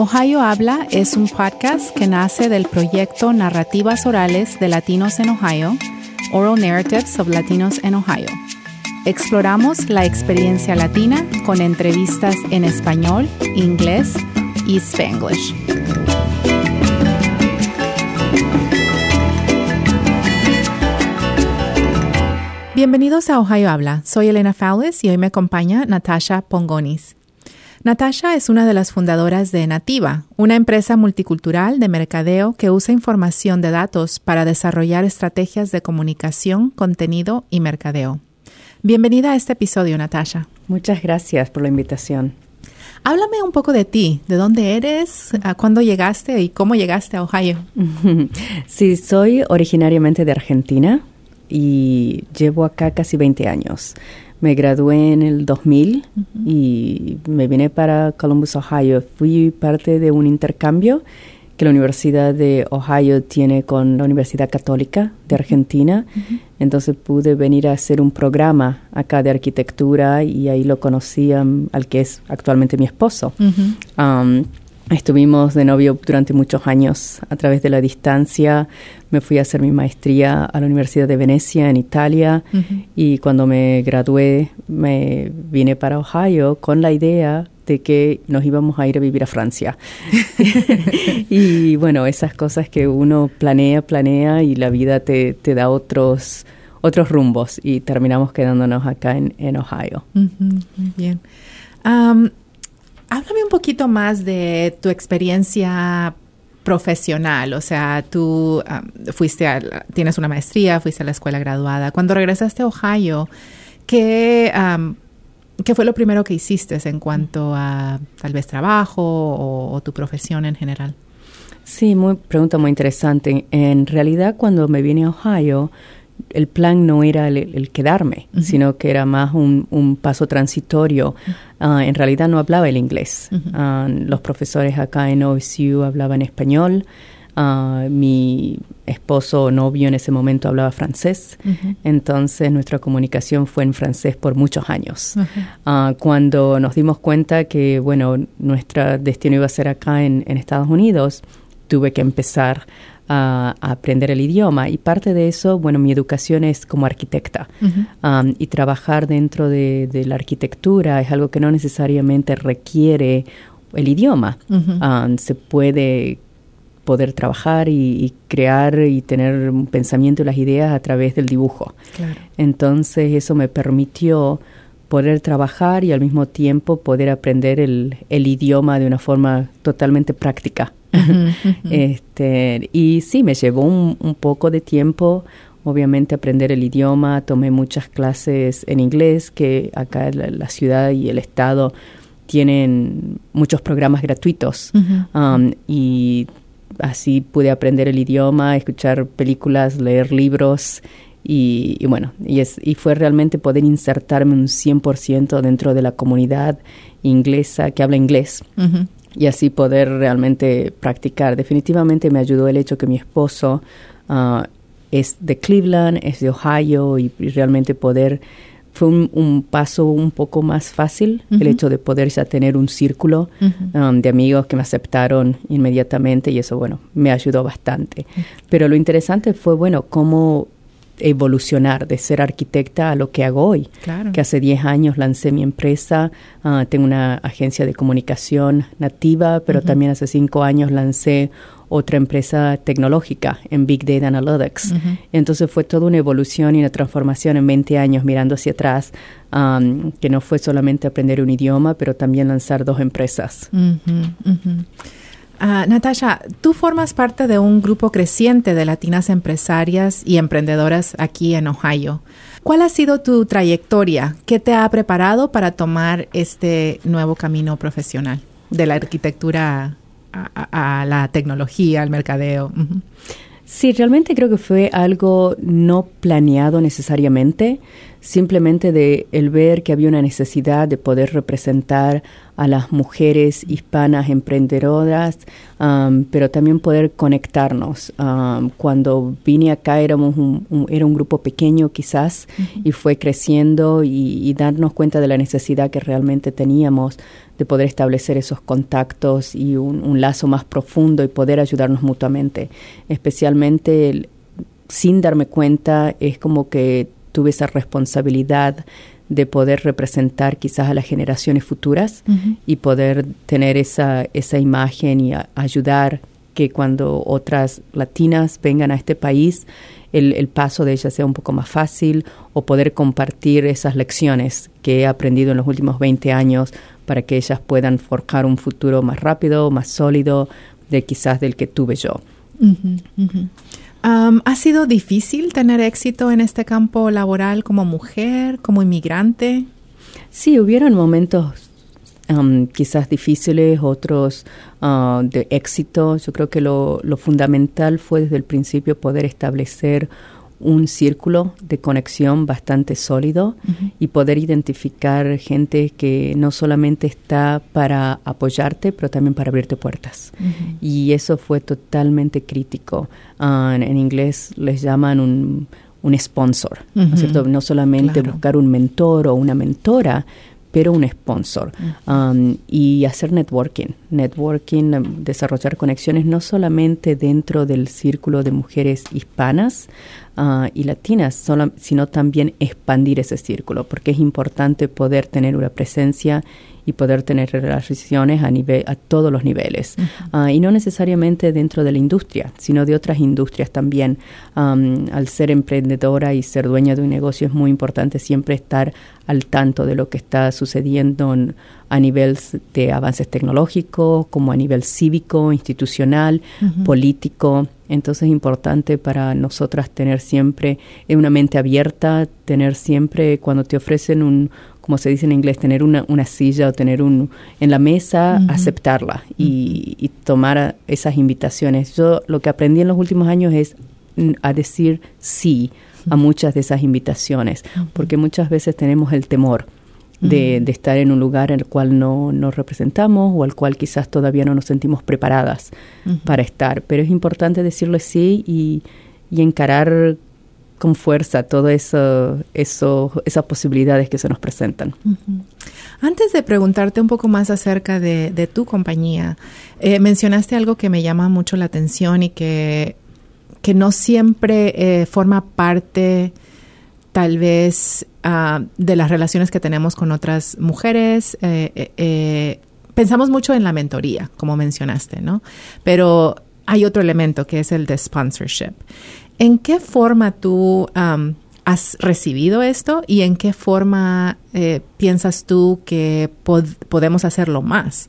Ohio Habla es un podcast que nace del proyecto Narrativas Orales de Latinos en Ohio, Oral Narratives of Latinos in Ohio. Exploramos la experiencia latina con entrevistas en español, inglés y spanglish. Bienvenidos a Ohio Habla. Soy Elena Fowles y hoy me acompaña Natasha Pongonis. Natasha es una de las fundadoras de Nativa, una empresa multicultural de mercadeo que usa información de datos para desarrollar estrategias de comunicación, contenido y mercadeo. Bienvenida a este episodio, Natasha. Muchas gracias por la invitación. Háblame un poco de ti, de dónde eres, a cuándo llegaste y cómo llegaste a Ohio. Sí, soy originariamente de Argentina y llevo acá casi 20 años. Me gradué en el 2000 y me vine para Columbus, Ohio. Fui parte de un intercambio que la Universidad de Ohio tiene con la Universidad Católica de Argentina. Entonces pude venir a hacer un programa acá de arquitectura y ahí lo conocí al que es actualmente mi esposo. Estuvimos de novio durante muchos años a través de la distancia. Me fui a hacer mi maestría a la Universidad de Venecia en Italia y cuando me gradué me vine para Ohio con la idea de que nos íbamos a ir a vivir a Francia. y bueno, esas cosas que uno planea, planea y la vida te, te da otros otros rumbos y terminamos quedándonos acá en, en Ohio. bien. Háblame un poquito más de tu experiencia profesional, o sea, tú fuiste a, tienes una maestría, fuiste a la escuela graduada. Cuando regresaste a Ohio, ¿qué, ¿qué fue lo primero que hiciste en cuanto a tal vez trabajo o, tu profesión en general? Sí, muy pregunta muy interesante. En realidad, cuando me vine a Ohio, el plan no era el, quedarme, sino que era más un, paso transitorio. Ah, en realidad no hablaba el inglés. Ah, los profesores acá en OSU hablaban español. Ah, mi esposo o novio en ese momento hablaba francés, entonces nuestra comunicación fue en francés por muchos años. cuando nos dimos cuenta que, bueno, nuestro destino iba a ser acá en, en Estados Unidos, tuve que empezar a, aprender el idioma. Y parte de eso, bueno, mi educación es como arquitecta. Um, y trabajar dentro de, la arquitectura es algo que no necesariamente requiere el idioma. Um, se puede poder trabajar y, crear y tener un pensamiento y las ideas a través del dibujo. Entonces eso me permitió poder trabajar y al mismo tiempo poder aprender el, el idioma de una forma totalmente práctica. Este, y sí, me llevó un, poco de tiempo, obviamente, aprender el idioma. Tomé muchas clases en inglés, que acá la, la ciudad y el estado tienen muchos programas gratuitos. Um, y así pude aprender el idioma, escuchar películas, leer libros. Y, bueno, y, es, y fue realmente poder insertarme un 100% dentro de la comunidad inglesa que habla inglés y así poder realmente practicar. Definitivamente me ayudó el hecho que mi esposo ah, es de Cleveland, es de Ohio y, realmente poder fue un, paso un poco más fácil el hecho de poder ya tener un círculo um, de amigos que me aceptaron inmediatamente y eso, bueno, me ayudó bastante. Pero lo interesante fue, bueno, cómo evolucionar de ser arquitecta a lo que hago hoy. Claro. Que hace 10 años lancé mi empresa, ah, tengo una agencia de comunicación nativa, pero también hace 5 años lancé otra empresa tecnológica en Big Data Analytics. Entonces fue toda una evolución y una transformación en 20 años mirando hacia atrás, que no fue solamente aprender un idioma, pero también lanzar dos empresas. Uh, Natasha, tú formas parte de un grupo creciente de latinas empresarias y emprendedoras aquí en Ohio. ¿Cuál ha sido tu trayectoria? ¿Qué te ha preparado para tomar este nuevo camino profesional de la arquitectura a, la tecnología, al mercadeo? Sí, realmente creo que fue algo no planeado necesariamente, simplemente de el ver que había una necesidad de poder representar a las mujeres hispanas emprendedoras, um, pero también poder conectarnos. Um, cuando vine acá éramos un, era un grupo pequeño quizás y fue creciendo y, darnos cuenta de la necesidad que realmente teníamos de poder establecer esos contactos y un, lazo más profundo y poder ayudarnos mutuamente. Especialmente sin darme cuenta es como que tuve esa responsabilidad de poder representar quizás a las generaciones futuras y poder tener esa, esa imagen y ayudar que cuando otras latinas vengan a este país, el, el, paso de ellas sea un poco más fácil o poder compartir esas lecciones que he aprendido en los últimos 20 años para que ellas puedan forjar un futuro más rápido, más sólido de quizás del que tuve yo. ¿Ha sido difícil tener éxito en este campo laboral como mujer, como inmigrante? Sí, hubieron momentos quizás difíciles, otros ah, de éxito. Yo creo que lo fundamental fue desde el principio poder establecer un círculo de conexión bastante sólido y poder identificar gente que no solamente está para apoyarte, pero también para abrirte puertas. Y eso fue totalmente crítico. Ah, en inglés les llaman un, un sponsor, ¿no es cierto? No solamente buscar un mentor o una mentora, pero un sponsor. Um, y hacer networking, networking, um, desarrollar conexiones no solamente dentro del círculo de mujeres hispanas uh, y latinas, sino también expandir ese círculo, porque es importante poder tener una presencia y poder tener relaciones a, nivel, a todos los niveles. Ah, y no necesariamente dentro de la industria, sino de otras industrias también. al ser emprendedora y ser dueña de un negocio es muy importante siempre estar al tanto de lo que está sucediendo a nivel de avances tecnológicos, como a nivel cívico, institucional, político. Entonces es importante para nosotras tener siempre una mente abierta, tener siempre cuando te ofrecen un, como se dice en inglés, tener una, una silla o tener un en la mesa, aceptarla y, tomar esas invitaciones. Yo lo que aprendí en los últimos años es a decir sí a muchas de esas invitaciones, porque muchas veces tenemos el temor. De, estar en un lugar en el cual no nos representamos o al cual quizás todavía no nos sentimos preparadas para estar. Pero es importante decirle sí y, y encarar con fuerza todas eso, eso, esas posibilidades que se nos presentan. Antes de preguntarte un poco más acerca de, tu compañía, eh, mencionaste algo que me llama mucho la atención y que, que no siempre eh, forma parte tal vez ah, de las relaciones que tenemos con otras mujeres. Eh, pensamos mucho en la mentoría, como mencionaste, ¿no? Pero hay otro elemento que es el de sponsorship. ¿En qué forma tú has recibido esto y en qué forma eh, piensas tú que podemos hacerlo más?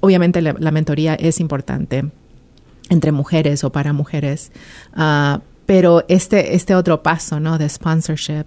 obviamente la, mentoría es importante entre mujeres o para mujeres, ah, pero este, este otro paso ¿no? de sponsorship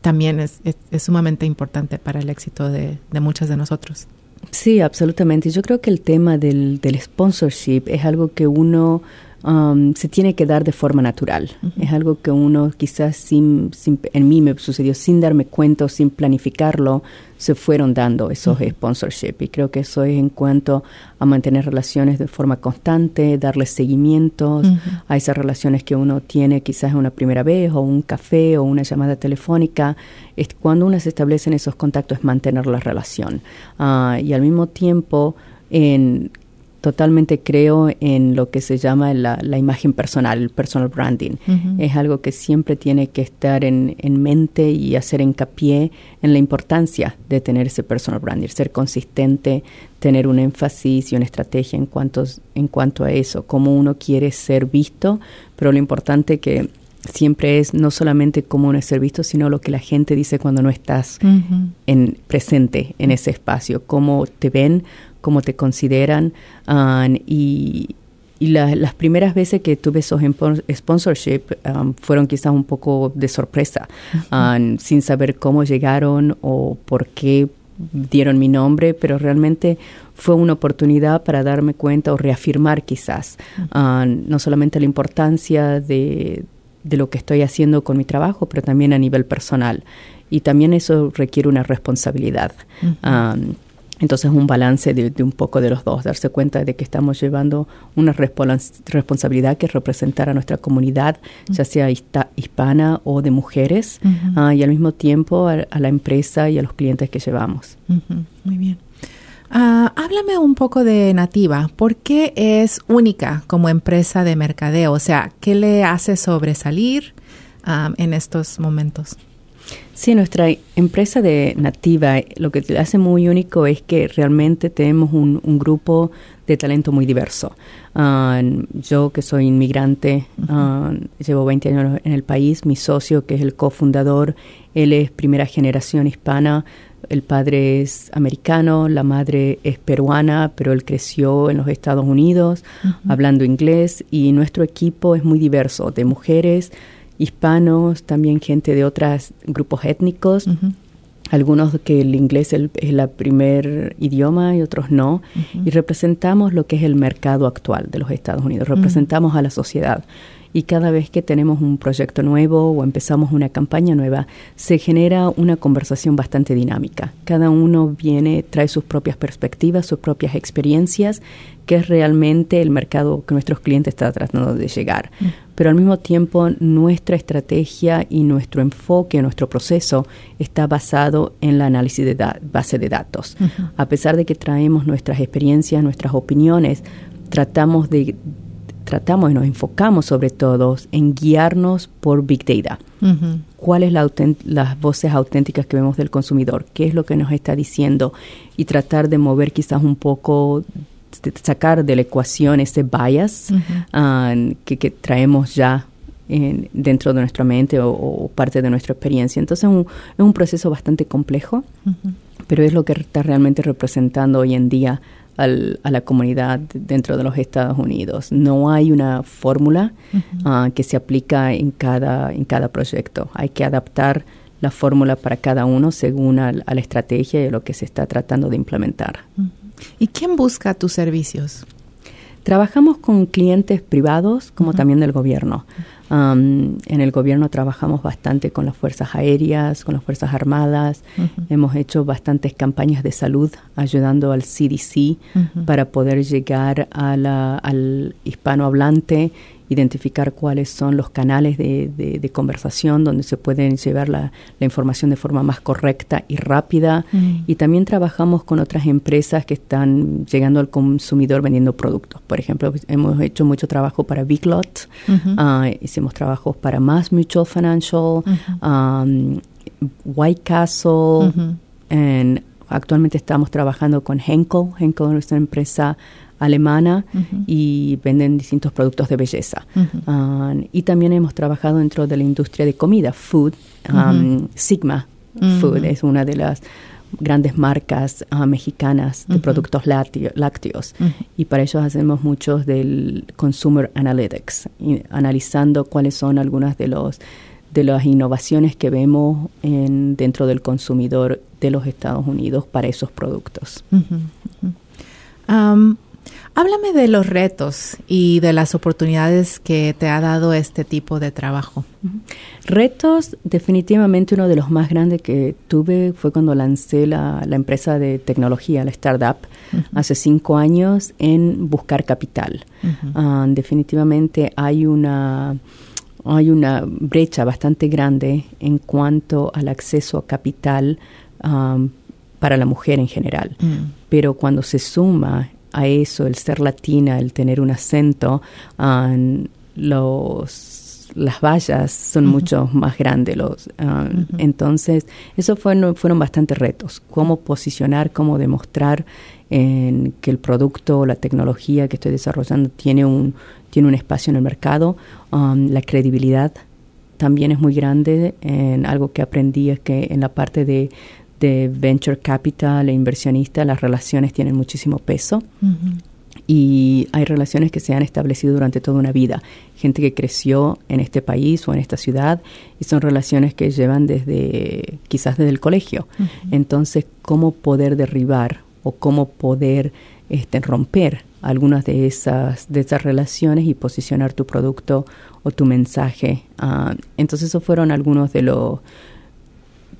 también es, sumamente importante para el éxito de, muchas de nosotros. Sí, absolutamente. Yo creo que el tema del, del sponsorship es algo que uno Um, se tiene que dar de forma natural. Es algo que uno quizás sin, en mí me sucedió sin darme cuenta o sin planificarlo, se fueron dando esos sponsorship. Y creo que eso es en cuanto a mantener relaciones de forma constante, darle seguimientos a esas relaciones que uno tiene quizás una primera vez o un café o una llamada telefónica. Es cuando uno se establece en esos contactos es mantener la relación. Ah, y al mismo tiempo, en totalmente creo en lo que se llama la, imagen personal, el personal branding. Es algo que siempre tiene que estar en, mente y hacer hincapié en la importancia de tener ese personal branding, ser consistente, tener un énfasis y una estrategia en cuanto, en cuanto a eso, cómo uno quiere ser visto, pero lo importante que siempre es no solamente cómo uno es ser visto, sino lo que la gente dice cuando no estás en, presente en ese espacio, cómo te ven, cómo te consideran y, las primeras veces que tuve esos sponsorship fueron quizás un poco de sorpresa, sin saber cómo llegaron o por qué dieron mi nombre, pero realmente fue una oportunidad para darme cuenta o reafirmar quizás no solamente la importancia de, de lo que estoy haciendo con mi trabajo, pero también a nivel personal. Y también eso requiere una responsabilidad. Entonces un balance de, un poco de los dos, darse cuenta de que estamos llevando una responsabilidad que es representar a nuestra comunidad, ya sea hispana o de mujeres, ah, y al mismo tiempo a, la empresa y a los clientes que llevamos. Muy bien. Ah, háblame un poco de Nativa. ¿Por qué es única como empresa de mercadeo? O sea, ¿qué le hace sobresalir ah, en estos momentos? Sí, nuestra empresa de Nativa lo que le hace muy único es que realmente tenemos un, grupo de talento muy diverso. Ah, yo que soy inmigrante, ah, llevo 20 años en el país, mi socio que es el cofundador, él es primera generación hispana, el padre es americano, la madre es peruana, pero él creció en los Estados Unidos hablando inglés y nuestro equipo es muy diverso, de mujeres, hispanos, también gente de otros grupos étnicos. Algunos que el inglés es el, primer idioma y otros no. Y representamos lo que es el mercado actual de los Estados Unidos. Representamos a la sociedad y cada vez que tenemos un proyecto nuevo o empezamos una campaña nueva, se genera una conversación bastante dinámica. Cada uno viene, trae sus propias perspectivas, sus propias experiencias, que es realmente el mercado que nuestros clientes están tratando de llegar. Mm. Pero al mismo tiempo, nuestra estrategia y nuestro enfoque, nuestro proceso está basado en el análisis de base de datos. A pesar de que traemos nuestras experiencias, nuestras opiniones, tratamos de tratamos y nos enfocamos sobre todo en guiarnos por Big Data. ¿Cuáles son las voces auténticas que vemos del consumidor? ¿Qué es lo que nos está diciendo? Y tratar de mover quizás un poco, sacar de la ecuación ese bias ah, que, traemos ya dentro de nuestra mente o, parte de nuestra experiencia. Entonces es un proceso bastante complejo, pero es lo que está realmente representando hoy en día a la comunidad dentro de los Estados Unidos. No hay una fórmula ah, que se aplica en cada, en cada proyecto. Hay que adaptar la fórmula para cada uno según a, la estrategia y lo que se está tratando de implementar. ¿Y quién busca tus servicios? Trabajamos con clientes privados como también del gobierno. en el gobierno trabajamos bastante con las fuerzas aéreas, con las fuerzas armadas. Hemos hecho bastantes campañas de salud ayudando al CDC para poder llegar al hispanohablante identificar cuáles son los canales de, de, conversación donde se pueden llevar la, la, información de forma más correcta y rápida. Mm. Y también trabajamos con otras empresas que están llegando al consumidor vendiendo productos. Por ejemplo, hemos hecho mucho trabajo para Big Lot, ah, hicimos trabajos para Mass Mutual Financial, um, White Castle, actualmente estamos trabajando con Henkel. Henkel es una empresa alemana y venden distintos productos de belleza. Ah, y también hemos trabajado dentro de la industria de comida, food. Um, Sigma Food es una de las grandes marcas ah, mexicanas de productos lácteos. Y para ello hacemos muchos del consumer analytics analizando cuáles son algunas de los de las innovaciones que vemos en, dentro del consumidor de los Estados Unidos para esos productos. Háblame de los retos y de las oportunidades que te ha dado este tipo de trabajo. Retos, definitivamente uno de los más grandes que tuve fue cuando lancé la, empresa de tecnología, la startup, hace cinco años en buscar capital. Ah, definitivamente hay una hay una brecha bastante grande en cuanto al acceso a capital ah, para la mujer en general. Mm. Pero cuando se suma a eso, el ser latina, el tener un acento, los, las vallas son mucho más grandes. Los, Entonces, eso fueron, fueron bastantes retos. Cómo posicionar, cómo demostrar en que el producto o la tecnología que estoy desarrollando tiene un, tiene un espacio en el mercado. la credibilidad también es muy grande. En algo que aprendí es que en la parte de de venture capital e inversionista, las relaciones tienen muchísimo peso. Y hay relaciones que se han establecido durante toda una vida. Gente que creció en este país o en esta ciudad y son relaciones que llevan desde, quizás desde el colegio. Entonces, ¿cómo poder derribar o cómo poder este, romper algunas de esas, de esas relaciones y posicionar tu producto o tu mensaje. Ah, entonces, esos fueron algunos de los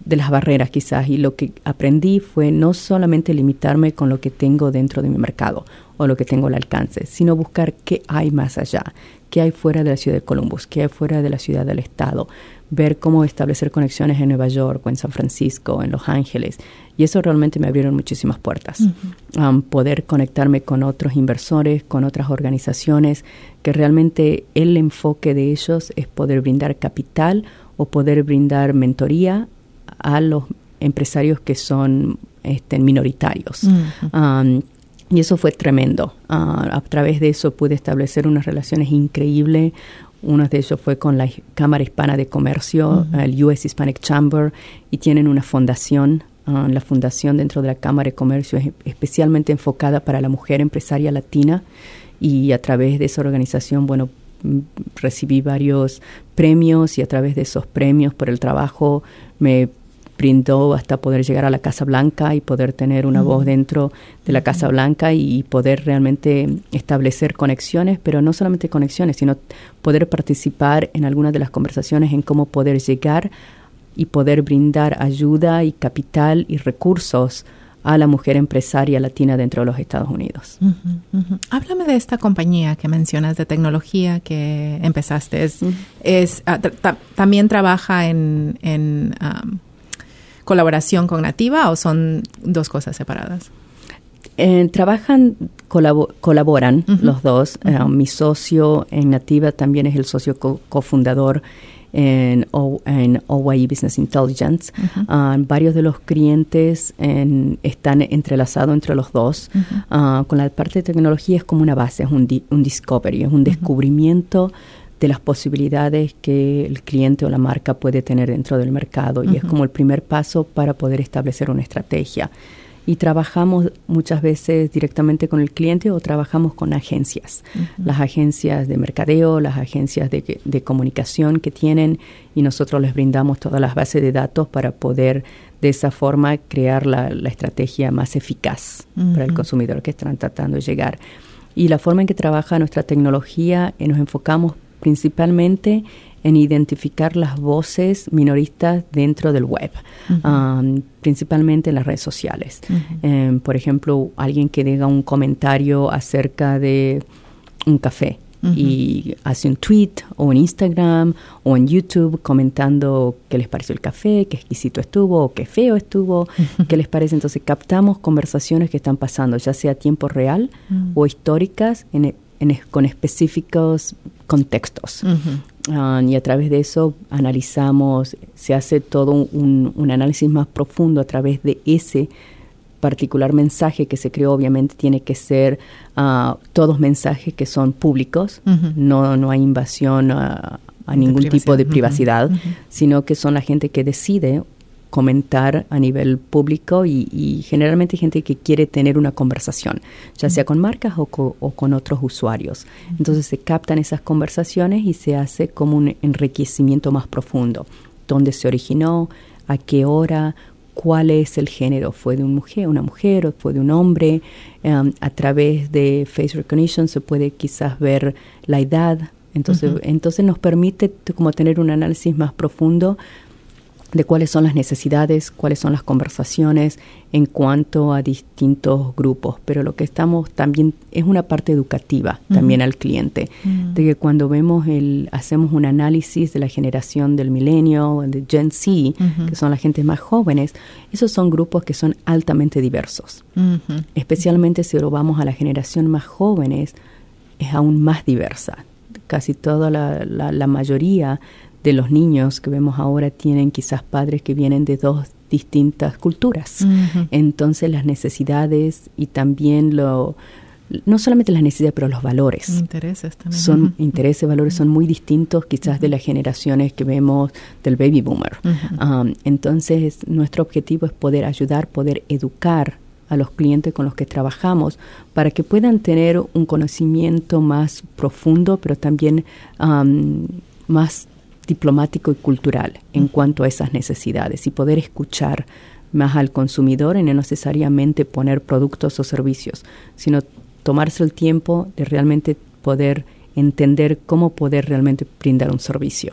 de las barreras quizás y lo que aprendí fue no solamente limitarme con lo que tengo dentro de mi mercado o lo que tengo al alcance, sino buscar qué hay más allá, qué hay fuera de la ciudad de Columbus, qué hay fuera de la ciudad del estado, ver cómo establecer conexiones en Nueva York o en San Francisco, o en Los Ángeles. Y eso realmente me abrieron muchísimas puertas. Um, poder conectarme con otros inversores, con otras organizaciones, que realmente el enfoque de ellos es poder brindar capital o poder brindar mentoría a los empresarios que son este, minoritarios. Um, y eso fue tremendo. Uh, a través de eso pude establecer unas relaciones increíbles. Uno de ellos fue con la Cámara Hispana de Comercio, el US Hispanic Chamber, y tienen una fundación. Uh, la fundación dentro de la Cámara de Comercio es especialmente enfocada para la mujer empresaria latina. Y a través de esa organización, bueno, mm, recibí varios premios y a través de esos premios por el trabajo me brindó hasta poder llegar a la Casa Blanca y poder tener una voz dentro de la Casa Blanca y poder realmente establecer conexiones, pero no solamente conexiones, sino poder participar en algunas de las conversaciones en cómo poder llegar y poder brindar ayuda y capital y recursos a la mujer empresaria latina dentro de los Estados Unidos. Háblame de esta compañía que mencionas de tecnología que empezaste. Es, ah, también trabaja en, colaboración con Nativa o son dos cosas separadas? Eh, trabajan, colaboran los dos. Eh, mi socio en Nativa también es el socio cofundador en, en OYE Business Intelligence. Ah, varios de los clientes están entrelazados entre los dos. Ah, con la parte de tecnología es como una base, es un, un discovery, es un descubrimiento de las posibilidades que el cliente o la marca puede tener dentro del mercado y es como el primer paso para poder establecer una estrategia. Y trabajamos muchas veces directamente con el cliente o trabajamos con agencias, las agencias de mercadeo, las agencias de, de, comunicación que tienen y nosotros les brindamos todas las bases de datos para poder de esa forma crear la, estrategia más eficaz para el consumidor que están tratando de llegar. Y la forma en que trabaja nuestra tecnología, eh, nos enfocamos principalmente en identificar las voces minoristas dentro del web, um, principalmente en las redes sociales. Em, por ejemplo, alguien que diga un comentario acerca de un café y hace un tweet o en Instagram o en YouTube comentando qué les pareció el café, qué exquisito estuvo o qué feo estuvo, qué les parece. Entonces captamos conversaciones que están pasando, ya sea a tiempo real o históricas en, con específicos contextos. Ah, y a través de eso analizamos, se hace todo un, análisis más profundo a través de ese particular mensaje que se creó, obviamente tiene que ser uh, todos mensajes que son públicos, no, no hay invasión a, ningún tipo de privacidad, sino que son la gente que decide comentar a nivel público y, generalmente gente que quiere tener una conversación, ya sea con marcas o, con otros usuarios. Entonces se captan esas conversaciones y se hace como un enriquecimiento más profundo. ¿Dónde se originó? ¿A qué hora? ¿Cuál es el género? ¿Fue de una mujer, una mujer o fue de un hombre? Um, a través de face recognition se puede quizás ver la edad. Entonces, entonces nos permite como tener un análisis más profundo de cuáles son las necesidades, cuáles son las conversaciones en cuanto a distintos grupos. Pero lo que estamos también es una parte educativa también al cliente, mm. de que cuando vemos el, hacemos un análisis de la generación del milenio, de Gen Z, que son las gentes más jóvenes, esos son grupos que son altamente diversos. Especialmente si lo vamos a la generación más jóvenes, es aún más diversa. Casi toda la, la, la mayoría de los niños que vemos ahora tienen quizás padres que vienen de dos distintas culturas. Entonces las necesidades y también lo no solamente las necesidades, pero los valores. Intereses también. Son intereses, valores son muy distintos quizás de las generaciones que vemos del baby boomer. Um, entonces, nuestro objetivo es poder ayudar, poder educar a los clientes con los que trabajamos para que puedan tener un conocimiento más profundo, pero también um, más diplomático y cultural en cuanto a esas necesidades y poder escuchar más al consumidor y no necesariamente poner productos o servicios, sino tomarse el tiempo de realmente poder entender cómo poder realmente brindar un servicio.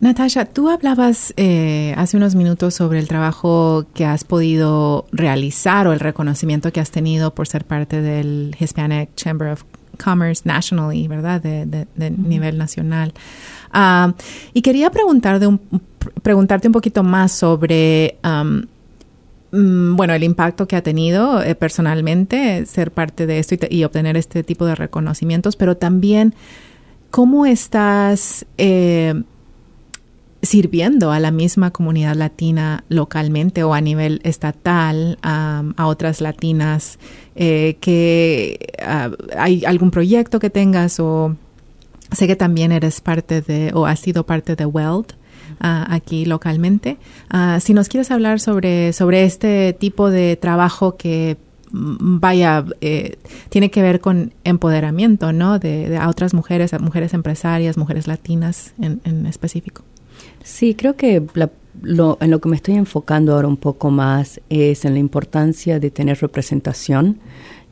Natasha, tú hablabas eh, hace unos minutos sobre el trabajo que has podido realizar o el reconocimiento que has tenido por ser parte del Hispanic Chamber of Commerce nationally, ¿verdad? De, nivel nacional. Ah, y quería preguntar de un, preguntarte un poquito más sobre, mm, bueno, el impacto que ha tenido eh, personalmente ser parte de esto y, obtener este tipo de reconocimientos, pero también cómo estás... Eh, sirviendo a la misma comunidad latina localmente o a nivel estatal, a otras latinas, eh, que ah, hay algún proyecto que tengas o sé que también eres parte de o has sido parte de Weld. Ah, aquí localmente. Ah, si nos quieres hablar sobre, sobre este tipo de trabajo que mm, vaya, eh, tiene que ver con empoderamiento, ¿no? De, de, otras mujeres, mujeres empresarias, mujeres latinas en, en específico. Sí, creo que lo, en lo que me estoy enfocando ahora un poco más es en la importancia de tener representación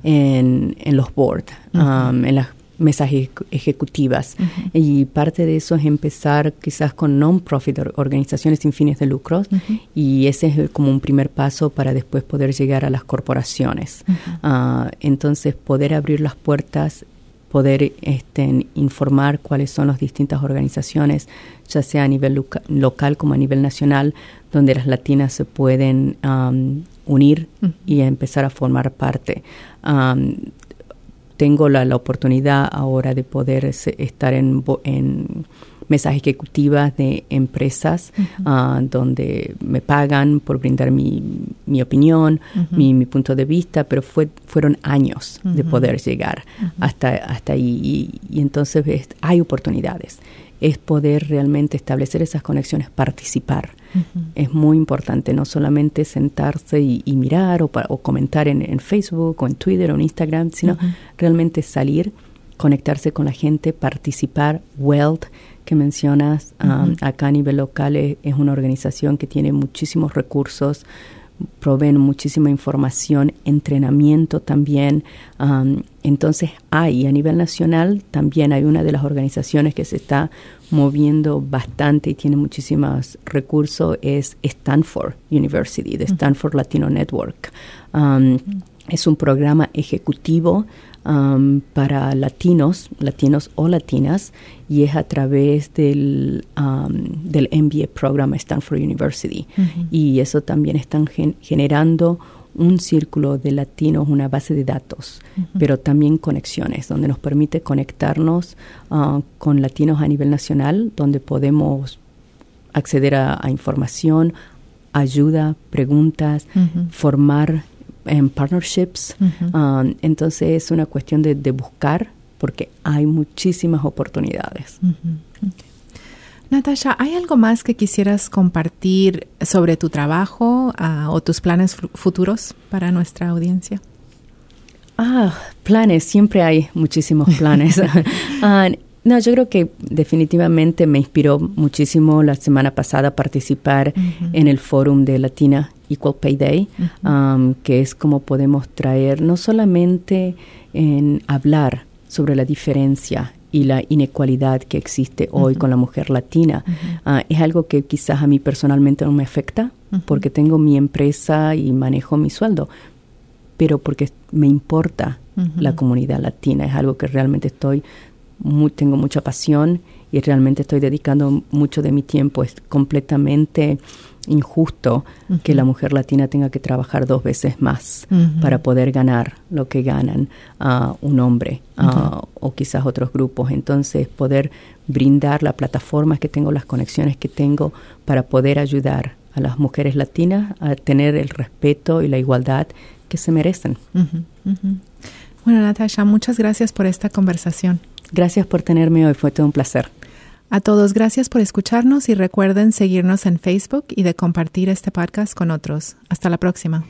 en, en los boards, um, en las mesas ejecutivas. Y parte de eso es empezar quizás con non-profit, organizaciones sin fines de lucros, y ese es como un primer paso para después poder llegar a las corporaciones. Ah, entonces, poder abrir las puertas poder este, informar cuáles son las distintas organizaciones, ya sea a nivel local como a nivel nacional, donde las latinas se pueden um, unir y empezar a formar parte. Um, tengo la, oportunidad ahora de poder estar en, en mesas ejecutivas de empresas ah, donde me pagan por brindar mi, mi opinión, mi, mi, punto de vista, pero fue, fueron años de poder llegar hasta, hasta ahí. Y, entonces hay oportunidades. Es poder realmente establecer esas conexiones, participar. Es muy importante, no solamente sentarse y, mirar o, o comentar en, en, Facebook o en Twitter o en Instagram, sino realmente salir, conectarse con la gente, participar, Weld que mencionas um, acá a nivel local es, una organización que tiene muchísimos recursos, proveen muchísima información, entrenamiento también. Um, entonces hay, a nivel nacional también hay una de las organizaciones que se está moviendo bastante y tiene muchísimos recursos, es Stanford University, de Stanford Latino Network. Um, es un programa ejecutivo um, para latinos, latinos o latinas, y es a través del, um, del MBA programa Stanford University. Y eso también están generando un círculo de latinos, una base de datos, pero también conexiones, donde nos permite conectarnos uh, con latinos a nivel nacional, donde podemos acceder a, información, ayuda, preguntas, formar en partnerships. Um, entonces es una cuestión de, buscar porque hay muchísimas oportunidades. Natasha, ¿hay algo más que quisieras compartir sobre tu trabajo ah, o tus planes futuros para nuestra audiencia? Ah, planes, siempre hay muchísimos planes. Ah, no, yo creo que definitivamente me inspiró muchísimo la semana pasada participar en el fórum de Latina Equal Pay Day, um, que es como podemos traer no solamente en hablar sobre la diferencia y la inequalidad que existe hoy con la mujer latina. Uh, es algo que quizás a mí personalmente no me afecta porque tengo mi empresa y manejo mi sueldo, pero porque me importa la comunidad latina. Es algo que realmente estoy tengo mucha pasión y realmente estoy dedicando mucho de mi tiempo. Es completamente injusto que la mujer latina tenga que trabajar dos veces más para poder ganar lo que ganan un hombre o quizás otros grupos. Entonces, poder brindar las plataformas que tengo, las conexiones que tengo para poder ayudar a las mujeres latinas a tener el respeto y la igualdad que se merecen. Bueno, Natasha, muchas gracias por esta conversación. Gracias por tenerme hoy, fue todo un placer. A todos, gracias por escucharnos y recuerden seguirnos en Facebook y de compartir este podcast con otros. Hasta la próxima.